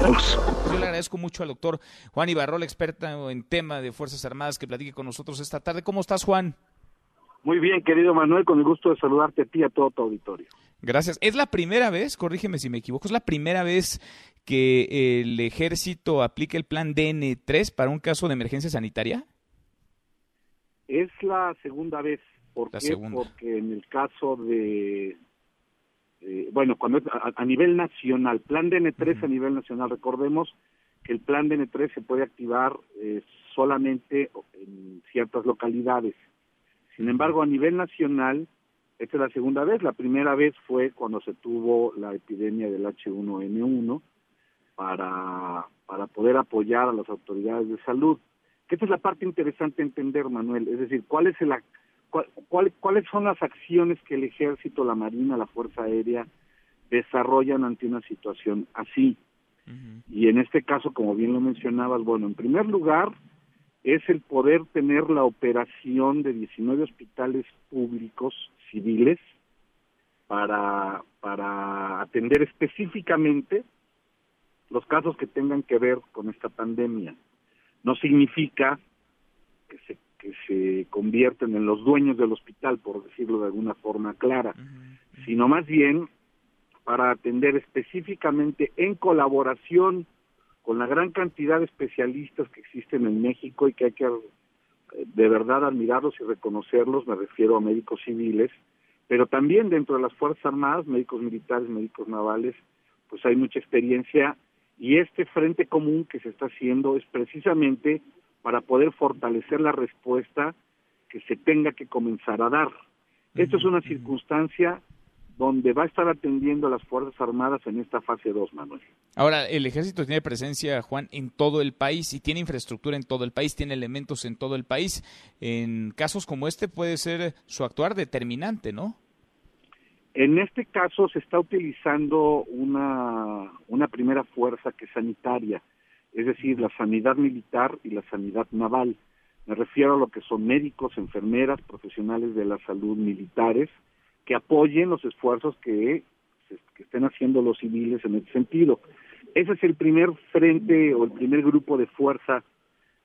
Yo le agradezco mucho al doctor Juan Ibarrol, experta en tema de Fuerzas Armadas, que platique con nosotros esta tarde. ¿Cómo estás, Juan? Muy bien, querido Manuel, con el gusto de saludarte a ti y a todo tu auditorio. Gracias. Es la primera vez, corrígeme si me equivoco, es la primera vez que el ejército aplique el plan DN3 para un caso de emergencia sanitaria. Es la segunda vez. ¿Por qué? Porque en el caso de, bueno, cuando a, nivel nacional, plan DN3 a nivel nacional, recordemos que el plan DN3 se puede activar eh, solamente en ciertas localidades. Sin embargo, a nivel nacional, esta es la segunda vez. La primera vez fue cuando se tuvo la epidemia del H1N1 para, para poder apoyar a las autoridades de salud. Que esta es la parte interesante entender, Manuel. Es decir, ¿cuál es el, cuáles son las acciones que el Ejército, la Marina, la Fuerza Aérea desarrollan ante una situación así? Y en este caso, como bien lo mencionabas, bueno, en primer lugar, es el poder tener la operación de 19 hospitales públicos civiles para, para atender específicamente los casos que tengan que ver con esta pandemia. No significa que se convierten en los dueños del hospital, por decirlo de alguna forma clara, sino más bien para atender específicamente en colaboración con la gran cantidad de especialistas que existen en México y que hay que eh, de verdad admirarlos y reconocerlos, me refiero a médicos civiles, pero también dentro de las Fuerzas Armadas, médicos militares, médicos navales, pues hay mucha experiencia y este frente común que se está haciendo es precisamente para poder fortalecer la respuesta que se tenga que comenzar a dar. Esto es una circunstancia donde va a estar atendiendo a las Fuerzas Armadas en esta fase 2, Manuel. Ahora, el ejército tiene presencia, Juan, en todo el país y tiene infraestructura en todo el país, tiene elementos en todo el país. En casos como este puede ser su actuar determinante, ¿no? En este caso se está utilizando una, una primera fuerza que es sanitaria, es decir, la sanidad militar y la sanidad naval. Me refiero a lo que son médicos, enfermeras, profesionales de la salud militares, que apoyen los esfuerzos que, que estén haciendo los civiles en ese sentido. Ese es el primer frente o el primer grupo de fuerza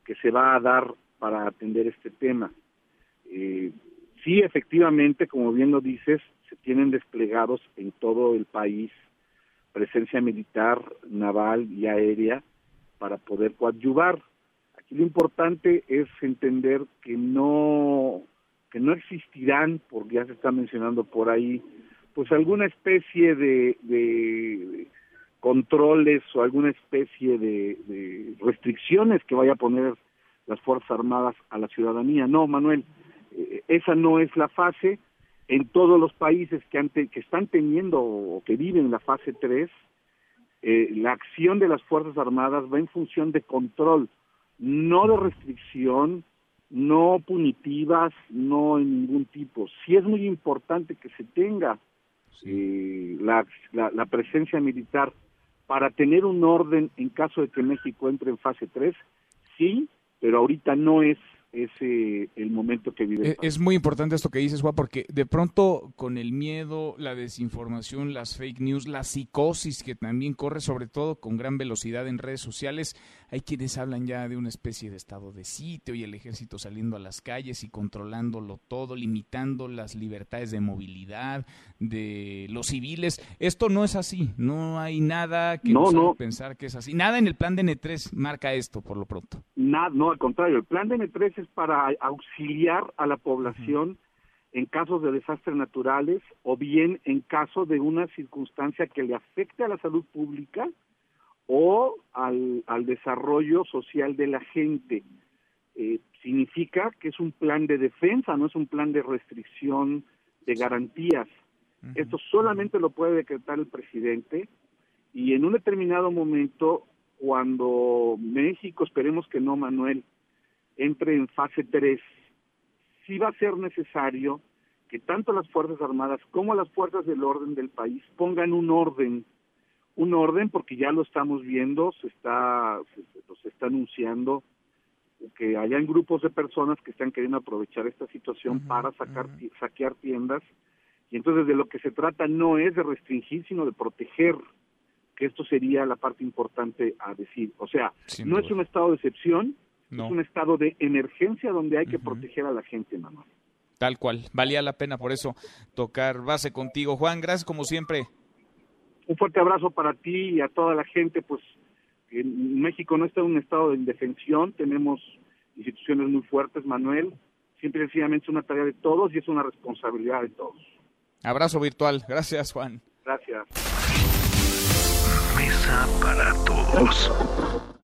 que se va a dar para atender este tema. Eh, sí, efectivamente, como bien lo dices, se tienen desplegados en todo el país presencia militar, naval y aérea para poder coadyuvar. Lo importante es entender que no que no existirán, porque ya se está mencionando por ahí, pues alguna especie de, controles o alguna especie de, restricciones que vaya a poner las Fuerzas Armadas a la ciudadanía. No, Manuel, eh, esa no es la fase. En todos los países que, ante, que están teniendo o que viven la fase 3, eh, la acción de las Fuerzas Armadas va en función de control, no de restricción, no punitivas, no en ningún tipo. Sí es muy importante que se tenga eh, la, la, presencia militar. Para tener un orden en caso de que México entre en fase 3, sí, pero ahorita no es ese el momento que vive. Es muy importante esto que dices, Juan, porque de pronto con el miedo, la desinformación, las fake news, la psicosis que también corre sobre todo con gran velocidad en redes sociales, hay quienes hablan ya de una especie de estado de sitio y el ejército saliendo a las calles y controlándolo todo, limitando las libertades de movilidad de los civiles. Esto no es así, no hay nada que no, no. pensar que es así. Nada en el plan de N3 marca esto por lo pronto. Nada, no, al contrario, el plan de N3 es para auxiliar a la población en casos de desastres naturales o bien en caso de una circunstancia que le afecte a la salud pública o al, al desarrollo social de la gente. Eh, significa que es un plan de defensa, no es un plan de restricción de garantías. Esto solamente lo puede decretar el presidente y en un determinado momento, cuando México, esperemos que no, Manuel, entre en fase 3, sí va a ser necesario que tanto las Fuerzas Armadas como las fuerzas del orden del país pongan un orden un orden porque ya lo estamos viendo, se está, se, está anunciando que hayan grupos de personas que están queriendo aprovechar esta situación para sacar, saquear tiendas. Y entonces de lo que se trata no es de restringir, sino de proteger, que esto sería la parte importante a decir. O sea, no es un estado de excepción, es un estado de emergencia donde hay que proteger a la gente, Manuel. Tal cual, valía la pena por eso tocar base contigo. Juan, gracias como siempre. Un fuerte abrazo para ti y a toda la gente, pues en México no está en un estado de indefensión, tenemos instituciones muy fuertes, Manuel, siempre sencillamente es una tarea de todos y es una responsabilidad de todos. Abrazo virtual, gracias Juan. Gracias. Mesa para todos.